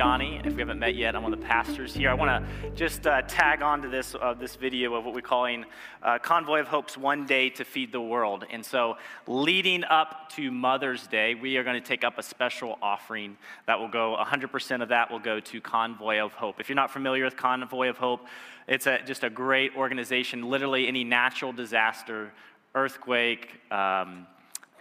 Johnny. If we haven't met yet, I'm one of the pastors here. I want to just uh, tag on to this, uh, this video of what we're calling uh, Convoy of Hope's One Day to Feed the World. And so, leading up to Mother's Day, we are going to take up a special offering that will go, 100% of that will go to Convoy of Hope. If you're not familiar with Convoy of Hope, it's a, just a great organization. Literally, any natural disaster, earthquake, um,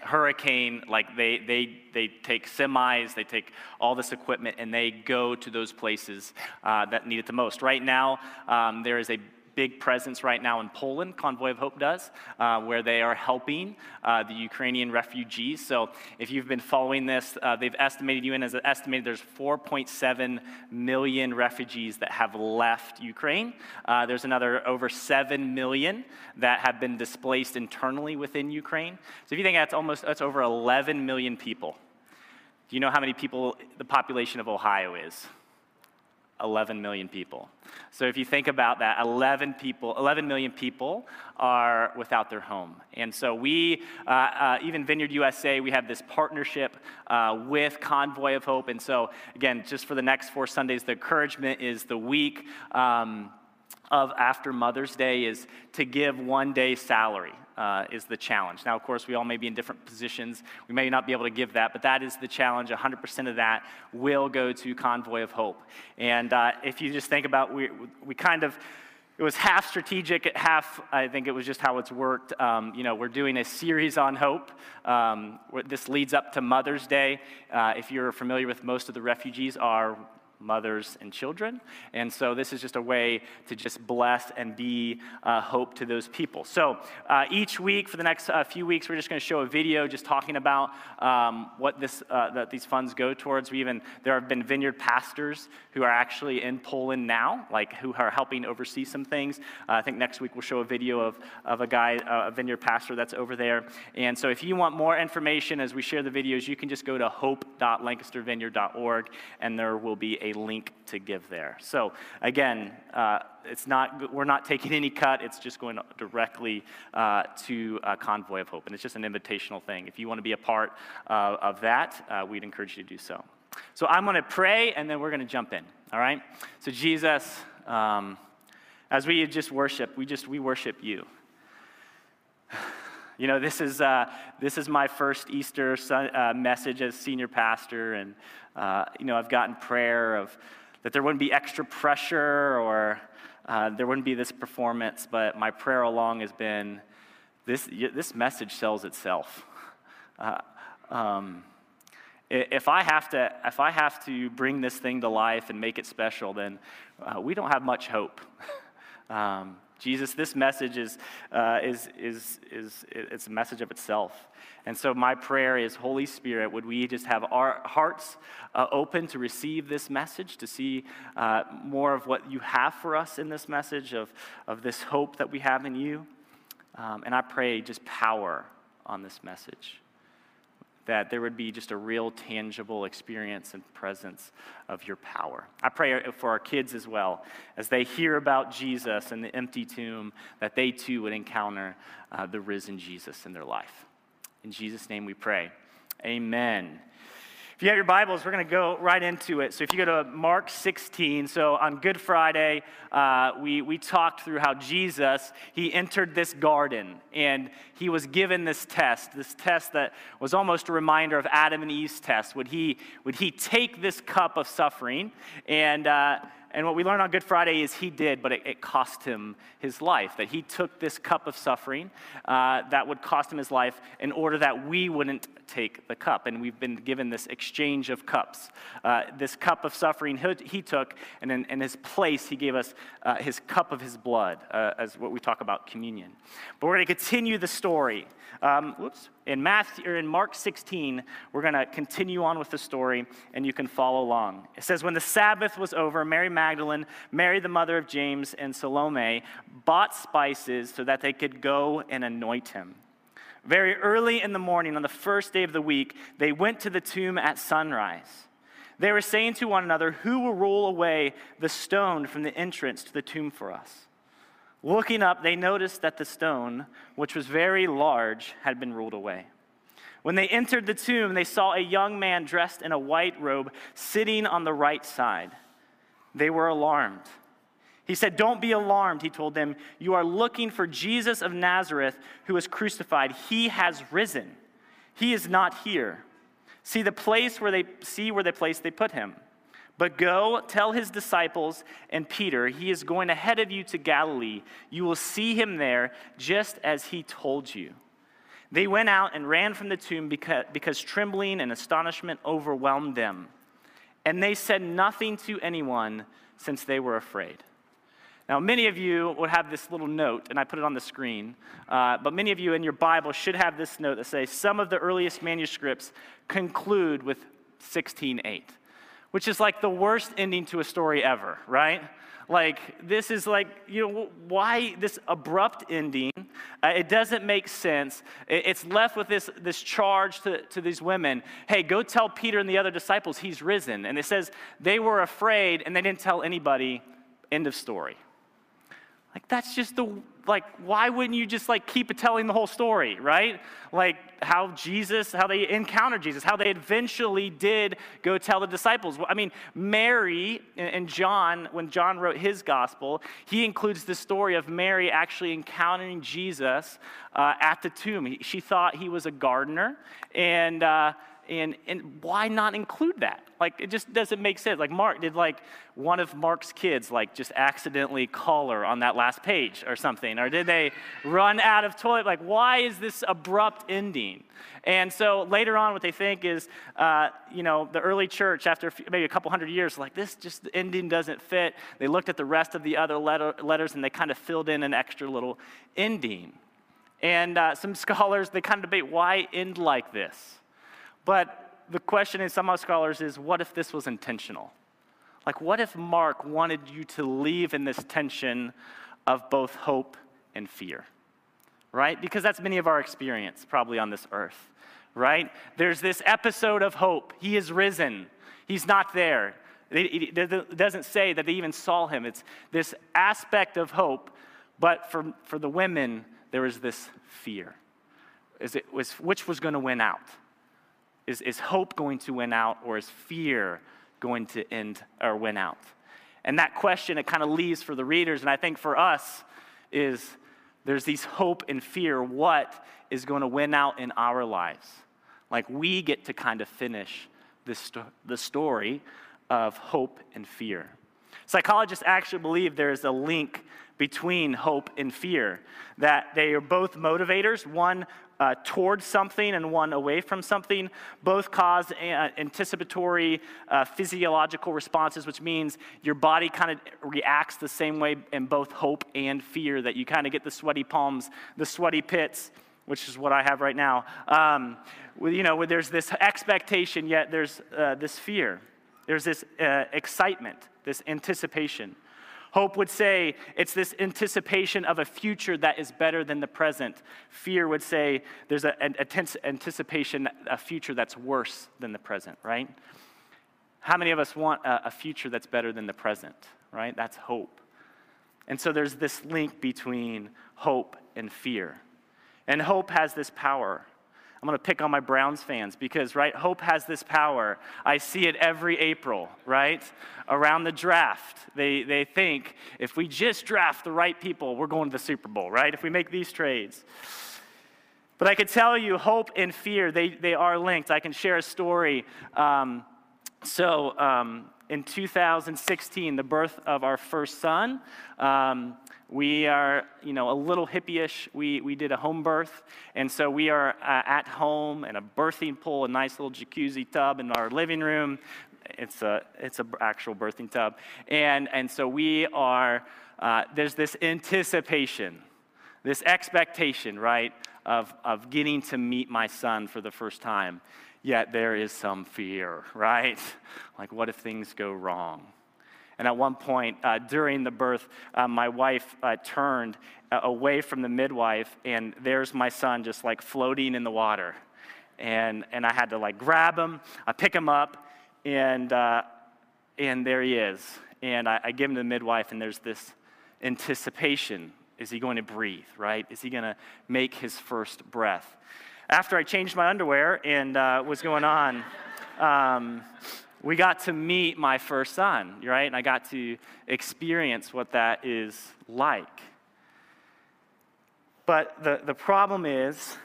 hurricane, like they, they, they take semis, they take all this equipment, and they go to those places uh, that need it the most. Right now, um, there is a big presence right now in Poland, Convoy of Hope does, uh, where they are helping uh, the Ukrainian refugees. So if you've been following this, uh, they've estimated, UN has estimated there's 4.7 million refugees that have left Ukraine. Uh, there's another over 7 million that have been displaced internally within Ukraine. So if you think that's almost, that's over 11 million people. Do you know how many people the population of Ohio is? 11 million people. So if you think about that, 11 people, 11 million people are without their home. And so we, uh, uh, even Vineyard USA, we have this partnership uh, with Convoy of Hope. And so again, just for the next four Sundays, the encouragement is the week. Um, of after Mother's Day is to give one day salary uh, is the challenge. Now, of course, we all may be in different positions. We may not be able to give that, but that is the challenge. 100% of that will go to Convoy of Hope. And uh, if you just think about, we, we kind of, it was half strategic, half, I think it was just how it's worked. Um, you know, we're doing a series on hope. Um, this leads up to Mother's Day. Uh, if you're familiar with most of the refugees are mothers and children. And so this is just a way to just bless and be uh, hope to those people. So uh, each week for the next uh, few weeks, we're just going to show a video just talking about um, what this, uh, that these funds go towards. We even, there have been vineyard pastors who are actually in Poland now, like who are helping oversee some things. Uh, I think next week we'll show a video of, of a guy, uh, a vineyard pastor that's over there. And so if you want more information as we share the videos, you can just go to hope.lancastervineyard.org and there will be a a link to give there. So again, uh, it's not, we're not taking any cut. It's just going directly uh, to Convoy of Hope. And it's just an invitational thing. If you want to be a part uh, of that, uh, we'd encourage you to do so. So I'm going to pray, and then we're going to jump in. All right? So Jesus, um, as we just worship, we just, we worship you. You know, this is, uh, this is my first Easter uh, message as senior pastor, and, uh, you know, I've gotten prayer of that there wouldn't be extra pressure or uh, there wouldn't be this performance, but my prayer along has been this, this message sells itself. Uh, um, if I have to, if I have to bring this thing to life and make it special, then uh, we don't have much hope. um, Jesus, this message is, uh, is, is, is, it's a message of itself. And so my prayer is, Holy Spirit, would we just have our hearts uh, open to receive this message, to see uh, more of what you have for us in this message, of, of this hope that we have in you. Um, and I pray just power on this message that there would be just a real tangible experience and presence of your power. I pray for our kids as well, as they hear about Jesus and the empty tomb, that they too would encounter uh, the risen Jesus in their life. In Jesus' name we pray. Amen. If you have your Bibles, we're going to go right into it. So if you go to Mark 16, so on Good Friday, uh, we, we talked through how Jesus, he entered this garden and he was given this test, this test that was almost a reminder of Adam and Eve's test. Would he, would he take this cup of suffering and, uh, and what we learn on Good Friday is he did, but it, it cost him his life. That he took this cup of suffering uh, that would cost him his life in order that we wouldn't take the cup. And we've been given this exchange of cups. Uh, this cup of suffering he, he took, and in, in, his place, he gave us uh, his cup of his blood, uh, as what we talk about communion. But we're going to continue the story. Um, whoops. In, Matthew, or in Mark 16, we're going to continue on with the story, and you can follow along. It says, When the Sabbath was over, Mary Magdalene, Mary the mother of James, and Salome bought spices so that they could go and anoint him. Very early in the morning, on the first day of the week, they went to the tomb at sunrise. They were saying to one another, Who will roll away the stone from the entrance to the tomb for us? Looking up, they noticed that the stone, which was very large, had been rolled away. When they entered the tomb, they saw a young man dressed in a white robe sitting on the right side. They were alarmed. He said, Don't be alarmed, he told them. You are looking for Jesus of Nazareth who was crucified. He has risen. He is not here. See the place where they see where the place they put him. But go tell his disciples and Peter, he is going ahead of you to Galilee. You will see him there just as he told you. They went out and ran from the tomb because, because trembling and astonishment overwhelmed them. And they said nothing to anyone since they were afraid. Now, many of you would have this little note, and I put it on the screen, uh, but many of you in your Bible should have this note that says some of the earliest manuscripts conclude with 16:8, which is like the worst ending to a story ever, right? Like, this is like, you know, why this abrupt ending? Uh, it doesn't make sense. it's left with this, this charge to, to these women hey, go tell Peter and the other disciples he's risen. And it says they were afraid and they didn't tell anybody. End of story. Like, that's just the, like, why wouldn't you just, like, keep telling the whole story, right? Like, how Jesus, how they encountered Jesus, how they eventually did go tell the disciples. I mean, Mary and John, when John wrote his gospel, he includes the story of Mary actually encountering Jesus uh, at the tomb. She thought he was a gardener, and, uh, and, and why not include that? Like, it just doesn't make sense. Like, Mark, did like one of Mark's kids, like, just accidentally call her on that last page or something? Or did they run out of toilet? Like, why is this abrupt ending? And so later on, what they think is, uh, you know, the early church, after maybe a couple hundred years, like, this just the ending doesn't fit. They looked at the rest of the other letter, letters and they kind of filled in an extra little ending. And uh, some scholars, they kind of debate why end like this? But the question in some of scholars is what if this was intentional? Like, what if Mark wanted you to leave in this tension of both hope and fear? Right? Because that's many of our experience probably on this earth, right? There's this episode of hope. He is risen, he's not there. It doesn't say that they even saw him. It's this aspect of hope, but for, for the women, there was this fear. Is it was, which was going to win out? Is, is hope going to win out or is fear going to end or win out? And that question, it kind of leaves for the readers, and I think for us, is there's these hope and fear. What is going to win out in our lives? Like we get to kind of finish this, the story of hope and fear. Psychologists actually believe there is a link between hope and fear, that they are both motivators. One uh, towards something and one away from something. Both cause uh, anticipatory uh, physiological responses, which means your body kind of reacts the same way in both hope and fear, that you kind of get the sweaty palms, the sweaty pits, which is what I have right now. Um, you know, there's this expectation, yet there's uh, this fear. There's this uh, excitement, this anticipation. Hope would say it's this anticipation of a future that is better than the present. Fear would say there's an anticipation, a future that's worse than the present, right? How many of us want a, a future that's better than the present, right? That's hope. And so there's this link between hope and fear. And hope has this power. I'm going to pick on my Browns fans because, right, hope has this power. I see it every April, right? Around the draft, they, they think if we just draft the right people, we're going to the Super Bowl, right? If we make these trades. But I could tell you, hope and fear, they, they are linked. I can share a story. Um, so, um, in 2016, the birth of our first son, um, we are, you know, a little hippie-ish. We, we did a home birth, and so we are uh, at home in a birthing pool, a nice little jacuzzi tub in our living room. It's a it's an actual birthing tub, and and so we are. Uh, there's this anticipation, this expectation, right, of of getting to meet my son for the first time. Yet there is some fear, right? Like, what if things go wrong? And at one point uh, during the birth, uh, my wife uh, turned uh, away from the midwife, and there's my son just like floating in the water. And, and I had to like grab him, I pick him up, and, uh, and there he is. And I, I give him to the midwife, and there's this anticipation. Is he going to breathe, right? Is he going to make his first breath? After I changed my underwear and uh, was going on, um, we got to meet my first son, right? And I got to experience what that is like. But the, the problem is,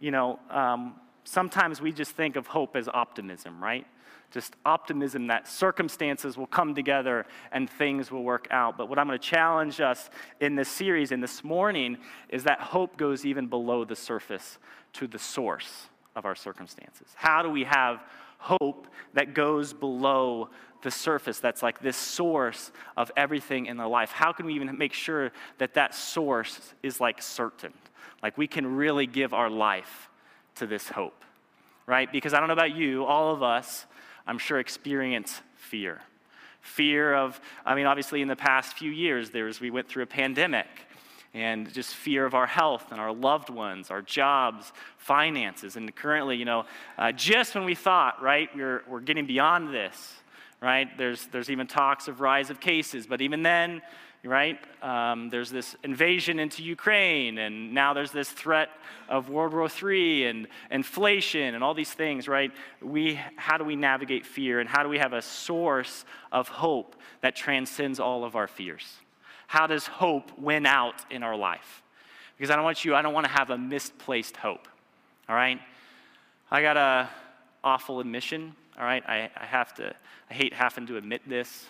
you know, um, sometimes we just think of hope as optimism, right? Just optimism that circumstances will come together and things will work out. But what I'm going to challenge us in this series and this morning is that hope goes even below the surface to the source of our circumstances. How do we have hope that goes below the surface that's like this source of everything in the life? How can we even make sure that that source is like certain? Like we can really give our life to this hope, right? Because I don't know about you, all of us, I'm sure, experience fear. Fear of, I mean, obviously, in the past few years, there's, we went through a pandemic and just fear of our health and our loved ones, our jobs, finances. And currently, you know, uh, just when we thought, right, we're, we're getting beyond this, right, there's, there's even talks of rise of cases. But even then, right? Um, there's this invasion into Ukraine, and now there's this threat of World War III and inflation and all these things, right? We, how do we navigate fear, and how do we have a source of hope that transcends all of our fears? How does hope win out in our life? Because I don't want you, I don't want to have a misplaced hope, all right? I got a awful admission, all right? I, I have to, I hate having to admit this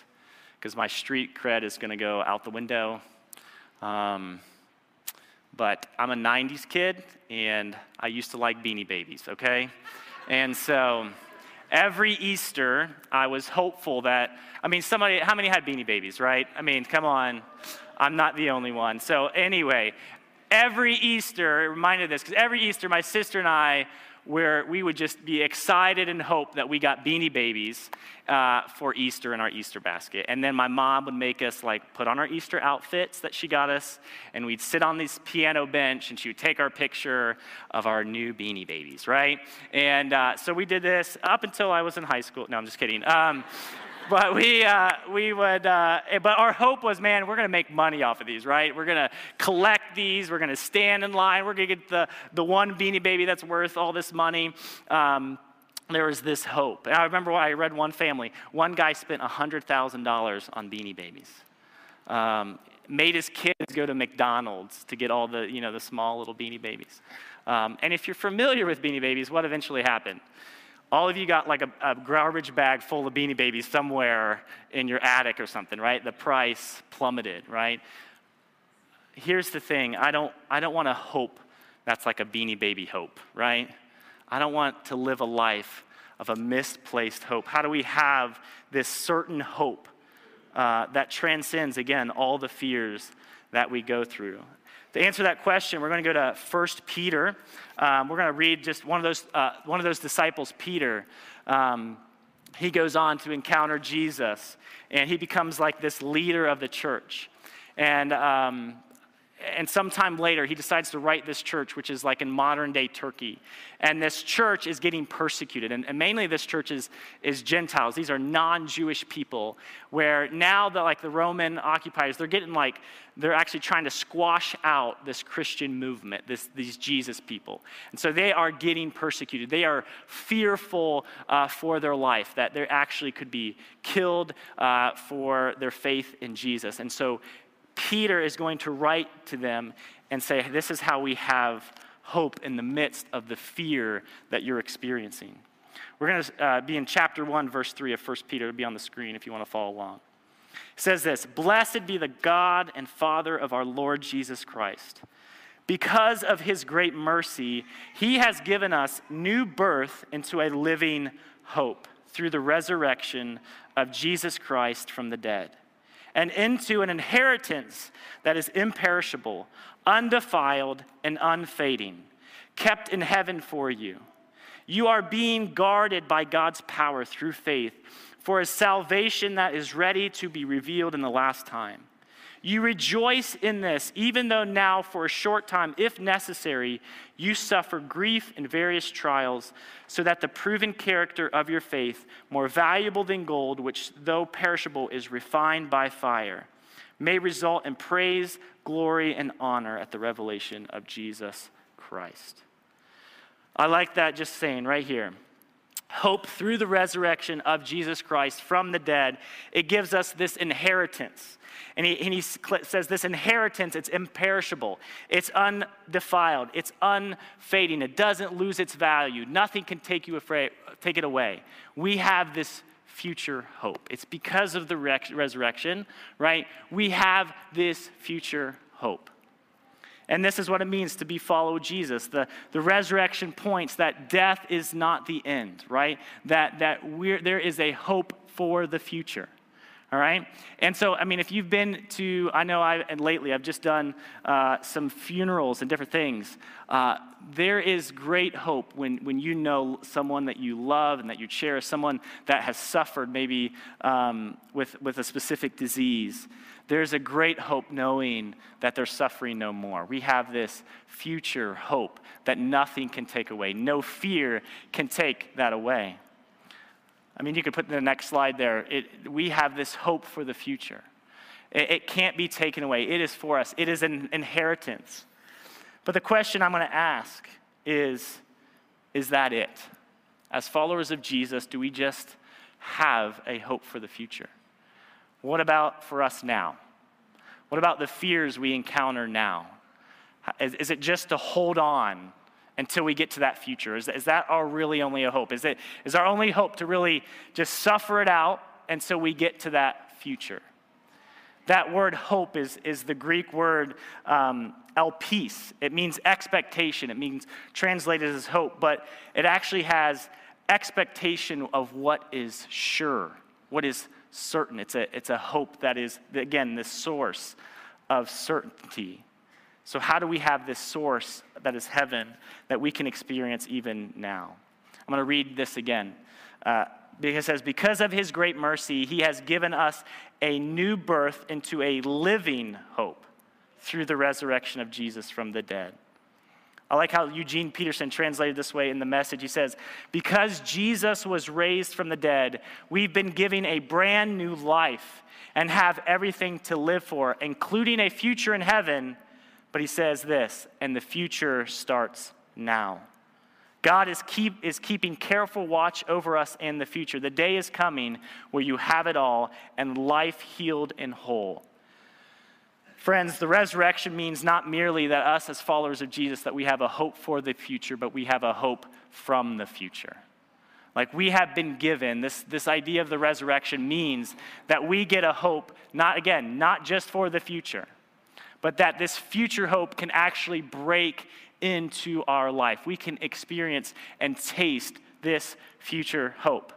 because my street cred is going to go out the window. Um, but I'm a 90s kid, and I used to like beanie babies, okay? And so every Easter, I was hopeful that, I mean, somebody, how many had beanie babies, right? I mean, come on, I'm not the only one. So, anyway, every Easter, it reminded this, because every Easter, my sister and I where we would just be excited and hope that we got beanie babies uh, for Easter in our Easter basket. And then my mom would make us like put on our Easter outfits that she got us, and we'd sit on this piano bench, and she would take our picture of our new beanie babies, right? And uh, so we did this up until I was in high school. No, I'm just kidding. Um, but we, uh, we would, uh, but our hope was, man, we're going to make money off of these, right? We're going to collect these. We're going to stand in line. We're going to get the, the one beanie baby that's worth all this money. Um, there was this hope. And I remember I read one family. One guy spent $100,000 on beanie babies. Um, made his kids go to McDonald's to get all the, you know, the small little beanie babies. Um, and if you're familiar with beanie babies, what eventually happened? All of you got like a, a, garbage bag full of beanie babies somewhere in your attic or something, right? The price plummeted, right? Here's the thing I don't, I don't want to hope that's like a beanie baby hope, right? I don't want to live a life of a misplaced hope. How do we have this certain hope uh, that transcends, again, all the fears that we go through? To answer that question, we're going to go to 1 Peter. Um, we're going to read just one of those, uh, one of those disciples, Peter. Um, he goes on to encounter Jesus, and he becomes like this leader of the church. And um, and sometime later, he decides to write this church, which is like in modern day Turkey. And this church is getting persecuted. And, and mainly, this church is, is Gentiles. These are non Jewish people, where now the, like the Roman occupiers, they're getting like, they're actually trying to squash out this Christian movement, this, these Jesus people. And so they are getting persecuted. They are fearful uh, for their life, that they actually could be killed uh, for their faith in Jesus. And so Peter is going to write to them and say, This is how we have hope in the midst of the fear that you're experiencing. We're going to uh, be in chapter 1, verse 3 of 1 Peter. It'll be on the screen if you want to follow along. It says this Blessed be the God and Father of our Lord Jesus Christ. Because of his great mercy, he has given us new birth into a living hope through the resurrection of Jesus Christ from the dead and into an inheritance that is imperishable, undefiled, and unfading, kept in heaven for you. You are being guarded by God's power through faith for a salvation that is ready to be revealed in the last time. You rejoice in this, even though now, for a short time, if necessary, you suffer grief in various trials, so that the proven character of your faith, more valuable than gold, which though perishable is refined by fire, may result in praise, glory, and honor at the revelation of Jesus Christ. I like that just saying right here. Hope through the resurrection of Jesus Christ from the dead, it gives us this inheritance. And he, and he says this inheritance, it's imperishable, it's undefiled, it's unfading, it doesn't lose its value. Nothing can take, you afraid, take it away. We have this future hope. It's because of the resurrection, right? We have this future hope. And this is what it means to be follow Jesus. The, the resurrection points that death is not the end, right? That, that we're, there is a hope for the future. All right? And so, I mean, if you've been to, I know I, and lately I've just done uh, some funerals and different things. Uh, there is great hope when, when you know someone that you love and that you cherish, someone that has suffered maybe um, with, with a specific disease. There's a great hope knowing that they're suffering no more. We have this future hope that nothing can take away, no fear can take that away. I mean, you could put the next slide there. It, we have this hope for the future. It, it can't be taken away. It is for us, it is an inheritance. But the question I'm going to ask is Is that it? As followers of Jesus, do we just have a hope for the future? What about for us now? What about the fears we encounter now? Is, is it just to hold on until we get to that future? Is, is that our really only a hope? Is, it, is our only hope to really just suffer it out until we get to that future? That word hope is, is the Greek word um, elpis. It means expectation. It means translated as hope, but it actually has expectation of what is sure, what is certain. It's a, it's a hope that is, again, the source of certainty. So, how do we have this source that is heaven that we can experience even now? I'm going to read this again. Uh, because it says, Because of his great mercy, he has given us a new birth into a living hope through the resurrection of Jesus from the dead. I like how Eugene Peterson translated this way in the message. He says, Because Jesus was raised from the dead, we've been given a brand new life and have everything to live for, including a future in heaven but he says this, and the future starts now. God is, keep, is keeping careful watch over us in the future. The day is coming where you have it all and life healed and whole. Friends, the resurrection means not merely that us as followers of Jesus that we have a hope for the future, but we have a hope from the future. Like we have been given, this, this idea of the resurrection means that we get a hope, not again, not just for the future, but that this future hope can actually break into our life. We can experience and taste this future hope.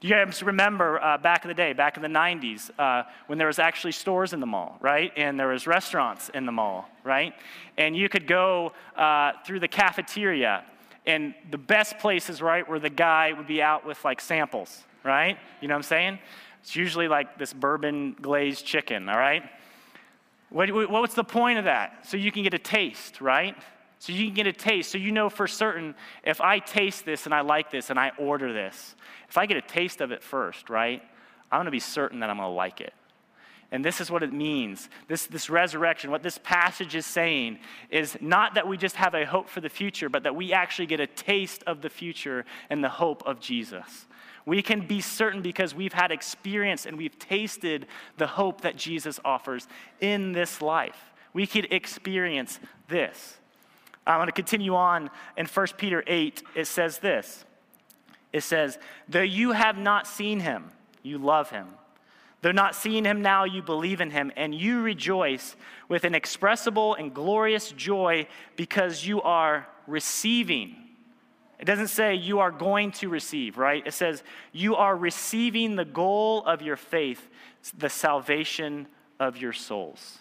Do you guys remember uh, back in the day, back in the 90s, uh, when there was actually stores in the mall, right? And there was restaurants in the mall, right? And you could go uh, through the cafeteria, and the best places, right, where the guy would be out with like samples, right? You know what I'm saying? It's usually like this bourbon glazed chicken, all right? What, what's the point of that? So you can get a taste, right? So you can get a taste. So you know for certain if I taste this and I like this and I order this, if I get a taste of it first, right? I'm going to be certain that I'm going to like it. And this is what it means. This, this resurrection, what this passage is saying is not that we just have a hope for the future, but that we actually get a taste of the future and the hope of Jesus. We can be certain because we've had experience and we've tasted the hope that Jesus offers in this life. We could experience this. I'm going to continue on in 1 Peter 8. It says this It says, Though you have not seen him, you love him. Though not seeing him now, you believe in him, and you rejoice with inexpressible and glorious joy because you are receiving it doesn't say you are going to receive, right? It says you are receiving the goal of your faith, the salvation of your souls.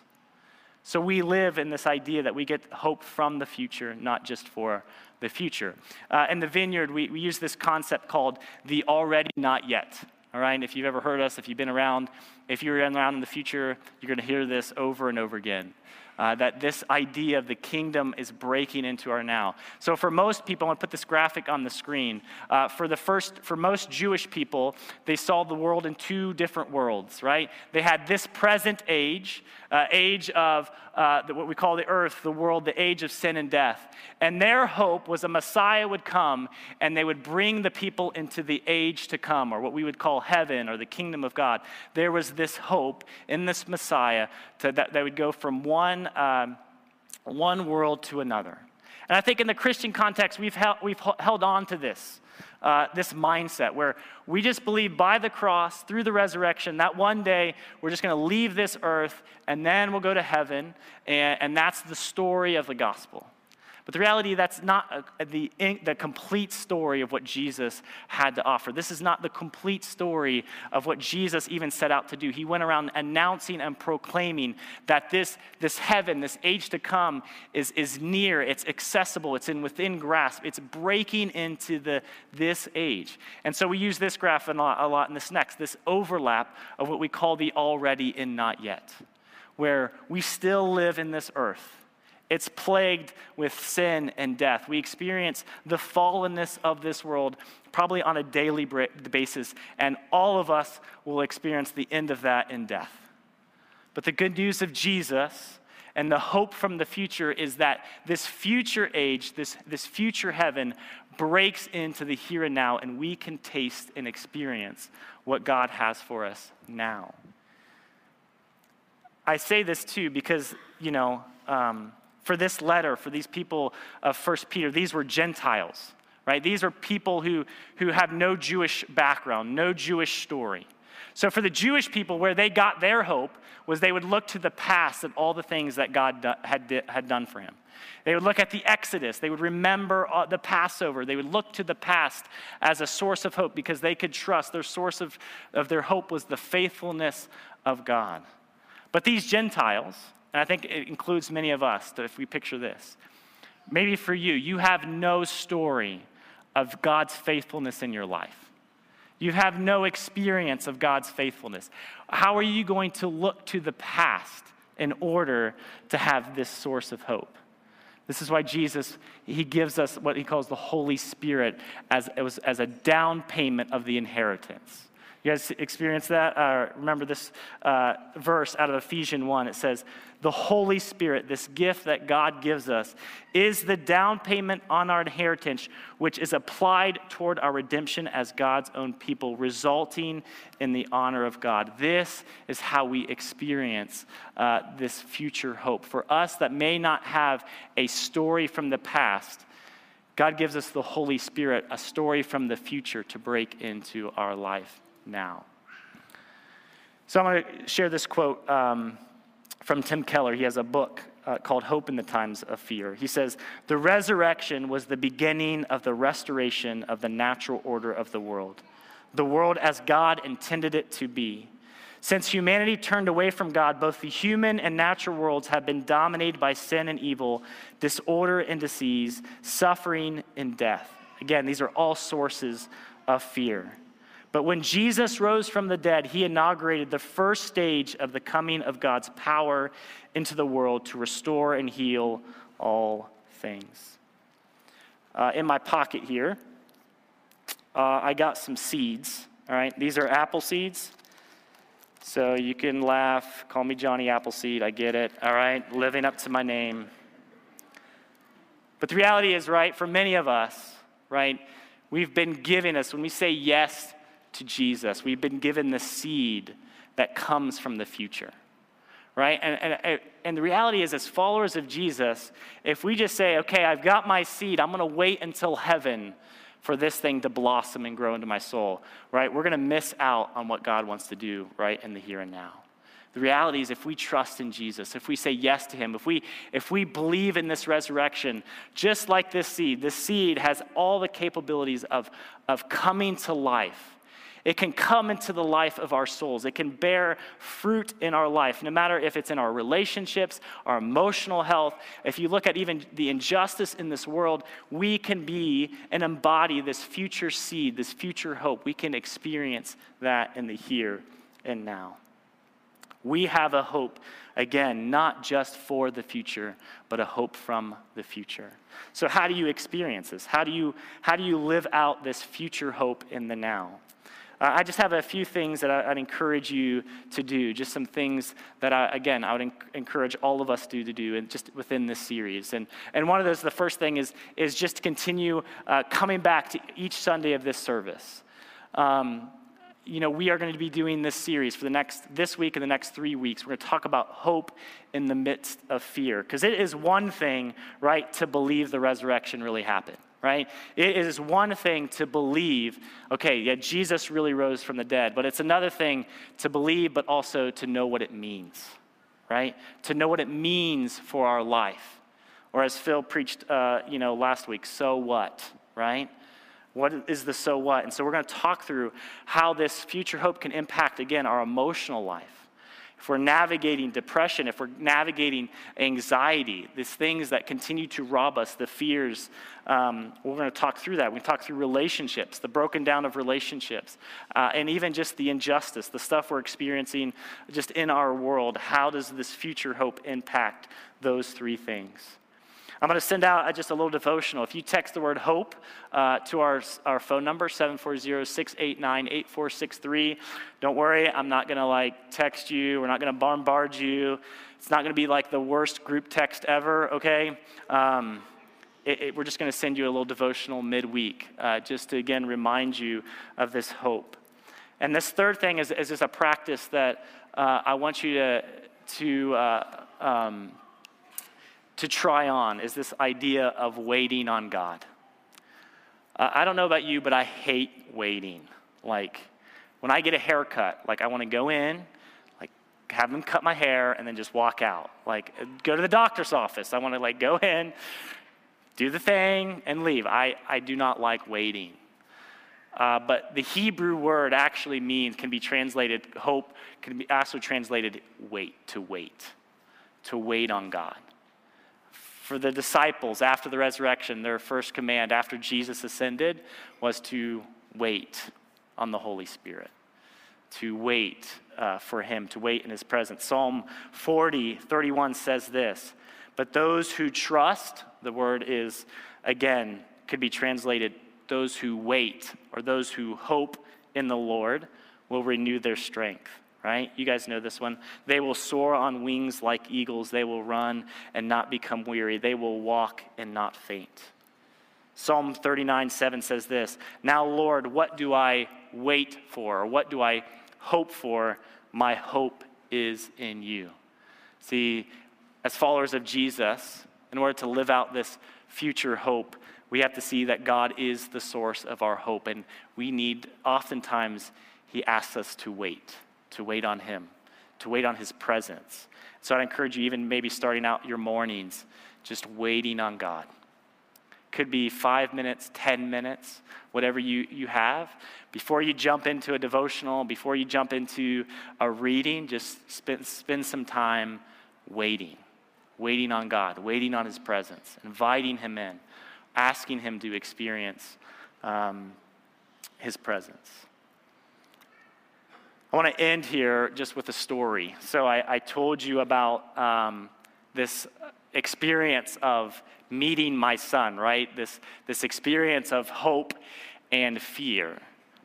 So we live in this idea that we get hope from the future, not just for the future. Uh, in the vineyard, we, we use this concept called the already not yet. All right, if you've ever heard us, if you've been around, if you're around in the future, you're going to hear this over and over again uh, that this idea of the kingdom is breaking into our now. So for most people, I'm going to put this graphic on the screen. Uh, for the first, for most Jewish people, they saw the world in two different worlds, right? They had this present age, uh, age of uh, what we call the earth, the world, the age of sin and death. And their hope was a Messiah would come and they would bring the people into the age to come, or what we would call heaven or the kingdom of God. There was this hope in this Messiah to, that they would go from one, um, one world to another. And I think in the Christian context, we've held, we've held on to this. Uh, this mindset where we just believe by the cross, through the resurrection, that one day we're just going to leave this earth and then we'll go to heaven. And, and that's the story of the gospel. But the reality, that's not a, the, the complete story of what Jesus had to offer. This is not the complete story of what Jesus even set out to do. He went around announcing and proclaiming that this, this heaven, this age to come, is, is near, it's accessible, it's in within grasp, it's breaking into the, this age. And so we use this graph a lot, a lot in this next, this overlap of what we call the already and not yet, where we still live in this earth it's plagued with sin and death. We experience the fallenness of this world probably on a daily basis, and all of us will experience the end of that in death. But the good news of Jesus and the hope from the future is that this future age, this, this future heaven, breaks into the here and now, and we can taste and experience what God has for us now. I say this too because, you know, um, for this letter, for these people of First Peter, these were Gentiles, right? These are people who, who have no Jewish background, no Jewish story. So for the Jewish people, where they got their hope was they would look to the past and all the things that God had, had done for him. They would look at the Exodus. They would remember uh, the Passover. They would look to the past as a source of hope because they could trust their source of, of their hope was the faithfulness of God. But these Gentiles, and I think it includes many of us, if we picture this, maybe for you, you have no story of God's faithfulness in your life. You have no experience of God's faithfulness. How are you going to look to the past in order to have this source of hope? This is why Jesus, he gives us what he calls the Holy Spirit as, as a down payment of the inheritance. You guys experience that? Uh, remember this uh, verse out of Ephesians 1. It says, The Holy Spirit, this gift that God gives us, is the down payment on our inheritance, which is applied toward our redemption as God's own people, resulting in the honor of God. This is how we experience uh, this future hope. For us that may not have a story from the past, God gives us the Holy Spirit, a story from the future to break into our life now. So I'm going to share this quote um, from Tim Keller. He has a book uh, called Hope in the Times of Fear. He says, The resurrection was the beginning of the restoration of the natural order of the world, the world as God intended it to be. Since humanity turned away from God, both the human and natural worlds have been dominated by sin and evil, disorder and disease, suffering and death. Again, these are all sources of fear. But when Jesus rose from the dead, he inaugurated the first stage of the coming of God's power into the world to restore and heal all things. Uh, in my pocket here, uh, I got some seeds. All right, these are apple seeds. So you can laugh, call me Johnny Appleseed, I get it. All right, living up to my name. But the reality is, right, for many of us, right, we've been given us, when we say yes to Jesus. We've been given the seed that comes from the future, right? And, and, and the reality is, as followers of Jesus, if we just say, okay, I've got my seed, I'm going to wait until heaven for this thing to blossom and grow into my soul, right? We're going to miss out on what God wants to do right in the here and now. The reality is, if we trust in Jesus, if we say yes to Him, if we, if we believe in this resurrection, just like this seed, this seed has all the capabilities of, of coming to life it can come into the life of our souls. It can bear fruit in our life, no matter if it's in our relationships, our emotional health. If you look at even the injustice in this world, we can be and embody this future seed, this future hope. We can experience that in the here and now. We have a hope, again, not just for the future, but a hope from the future. So, how do you experience this? How do you, how do you live out this future hope in the now? Uh, I just have a few things that I, would encourage you to do, just some things that, I, again, I would encourage all of us to, to do and just within this series. And, and one of those, the first thing is, is just to continue uh, coming back to each Sunday of this service. Um, you know, we are going to be doing this series for the next, this week and the next three weeks. We're going to talk about hope in the midst of fear. Because it is one thing, right, to believe the resurrection really happened right? It is one thing to believe, okay, yeah, Jesus really rose from the dead, but it's another thing to believe, but also to know what it means, right? To know what it means for our life. Or as Phil preached, uh, you know, last week, so what, right? What is the so what? And so we're going to talk through how this future hope can impact, again, our emotional life if we're navigating depression, if we're navigating anxiety, these things that continue to rob us, the fears, um, we're going to talk through that. We talk through relationships, the broken down of relationships, uh, and even just the injustice, the stuff we're experiencing just in our world. How does this future hope impact those three things? I'm going to send out just a little devotional. If you text the word hope uh, to our, our phone number, 740 689 8463, don't worry, I'm not going to like text you. We're not going to bombard you. It's not going to be like the worst group text ever, okay? Um, it, it, we're just going to send you a little devotional midweek uh, just to again remind you of this hope. And this third thing is, is just a practice that uh, I want you to, to uh, um, to try on is this idea of waiting on God. Uh, I don't know about you, but I hate waiting. Like, when I get a haircut, like, I want to go in, like, have them cut my hair, and then just walk out. Like, go to the doctor's office. I want to, like, go in, do the thing, and leave. I, I do not like waiting. Uh, but the Hebrew word actually means, can be translated, hope, can be also translated wait, to wait, to wait on God for the disciples after the resurrection, their first command after Jesus ascended was to wait on the Holy Spirit, to wait uh, for Him, to wait in His presence. Psalm 40, 31 says this But those who trust, the word is, again, could be translated those who wait or those who hope in the Lord will renew their strength right? You guys know this one. They will soar on wings like eagles. They will run and not become weary. They will walk and not faint. Psalm 39 7 says this Now, Lord, what do I wait for? Or what do I hope for? My hope is in you. See, as followers of Jesus, in order to live out this future hope, we have to see that God is the source of our hope. And we need, oftentimes, He asks us to wait to wait on Him, to wait on His presence. So I'd encourage you, even maybe starting out your mornings, just waiting on God. Could be five minutes, 10 minutes, whatever you, you have. Before you jump into a devotional, before you jump into a reading, just spend, spend some time waiting, waiting on God, waiting on His presence, inviting Him in, asking Him to experience um, His presence. I want to end here just with a story. So I, I told you about um, this experience of meeting my son, right? This, this experience of hope and fear.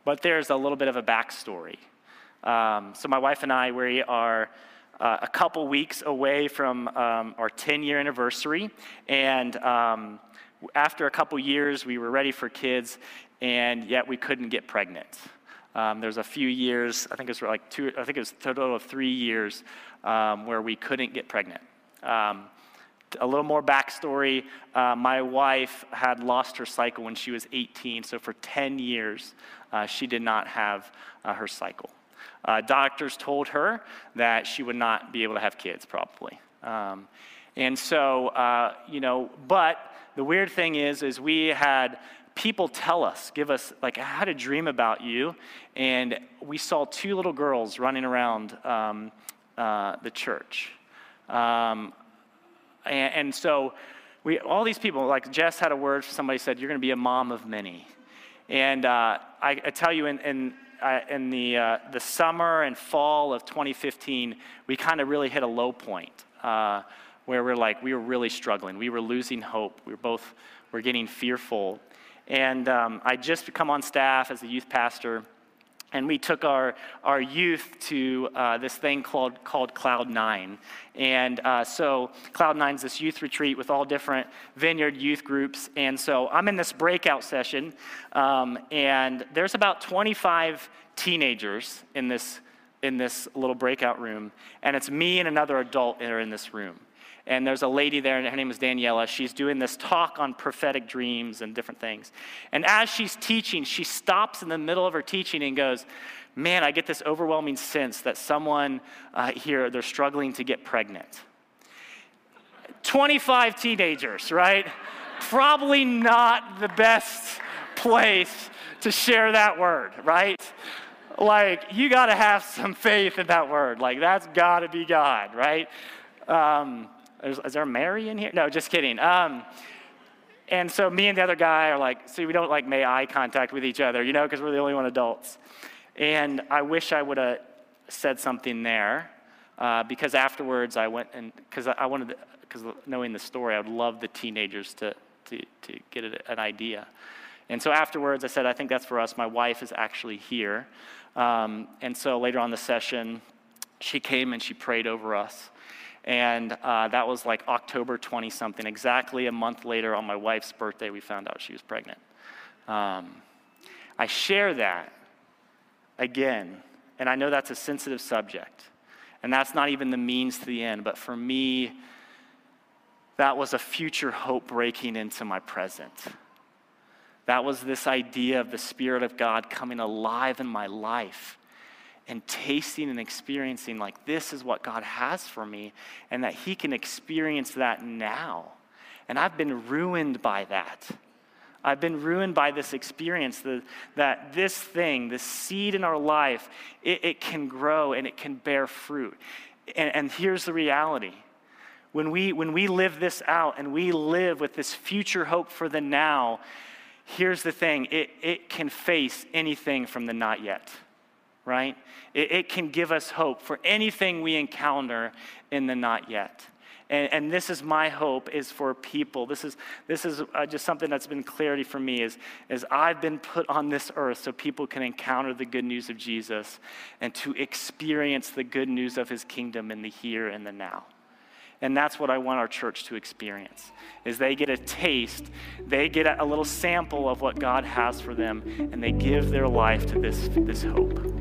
But there's a little bit of a backstory. Um, so my wife and I, we are uh, a couple weeks away from um, our 10 year anniversary. And um, after a couple years, we were ready for kids, and yet we couldn't get pregnant. Um, there's a few years, I think it was like two, I think it was a total of three years um, where we couldn't get pregnant. Um, a little more backstory uh, my wife had lost her cycle when she was 18, so for 10 years, uh, she did not have uh, her cycle. Uh, doctors told her that she would not be able to have kids, probably. Um, and so, uh, you know, but the weird thing is, is we had people tell us, give us, like, I had a dream about you, and we saw two little girls running around um, uh, the church. Um, and, and, so, we, all these people, like Jess had a word, somebody said, You're going to be a mom of many. And uh, I, I, tell you, in, in I, in the, uh, the summer and fall of 2015, we kind of really hit a low point uh, where we're like, we were really struggling. We were losing hope. We were both, we're getting fearful. And um, I just come on staff as a youth pastor and we took our, our youth to uh, this thing called, called Cloud Nine. And uh, so, Cloud Nine is this youth retreat with all different vineyard youth groups. And so, I'm in this breakout session, um, and there's about 25 teenagers in this, in this little breakout room. And it's me and another adult that are in this room and there's a lady there, and her name is Daniela. She's doing this talk on prophetic dreams and different things. And as she's teaching, she stops in the middle of her teaching and goes, Man, I get this overwhelming sense that someone uh, here, they're struggling to get pregnant. 25 teenagers, right? Probably not the best place to share that word, right? Like, you got to have some faith in that word. Like, that's got to be God, right? Um, is, is there Mary in here? No, just kidding. Um, and so me and the other guy are like, see, we don't like make eye contact with each other, you know, because we're the only one adults. And I wish I would have said something there uh, because afterwards I went and, because I wanted, because knowing the story, I would love the teenagers to, to, to get an idea. And so afterwards I said, I think that's for us. My wife is actually here. Um, and so later on the session, she came and she prayed over us. And uh, that was like October 20 something. Exactly a month later, on my wife's birthday, we found out she was pregnant. Um, I share that again, and I know that's a sensitive subject. And that's not even the means to the end, but for me, that was a future hope breaking into my present. That was this idea of the Spirit of God coming alive in my life and tasting and experiencing like this is what God has for me and that He can experience that now. And I've been ruined by that. I've been ruined by this experience the, that this thing, this seed in our life, it, it can grow and it can bear fruit. And, and here's the reality when we, when we live this out and we live with this future hope for the now, here's the thing it, it can face anything from the not yet right? It, it, can give us hope for anything we encounter in the not yet. And, and this is my hope is for people. This is, this is uh, just something that's been clarity for me is, is I've been put on this earth so people can encounter the good news of Jesus and to experience the good news of his kingdom in the here and the now. And that's what I want our church to experience. Is they get a taste, they get a little sample of what God has for them, and they give their life to this, this hope.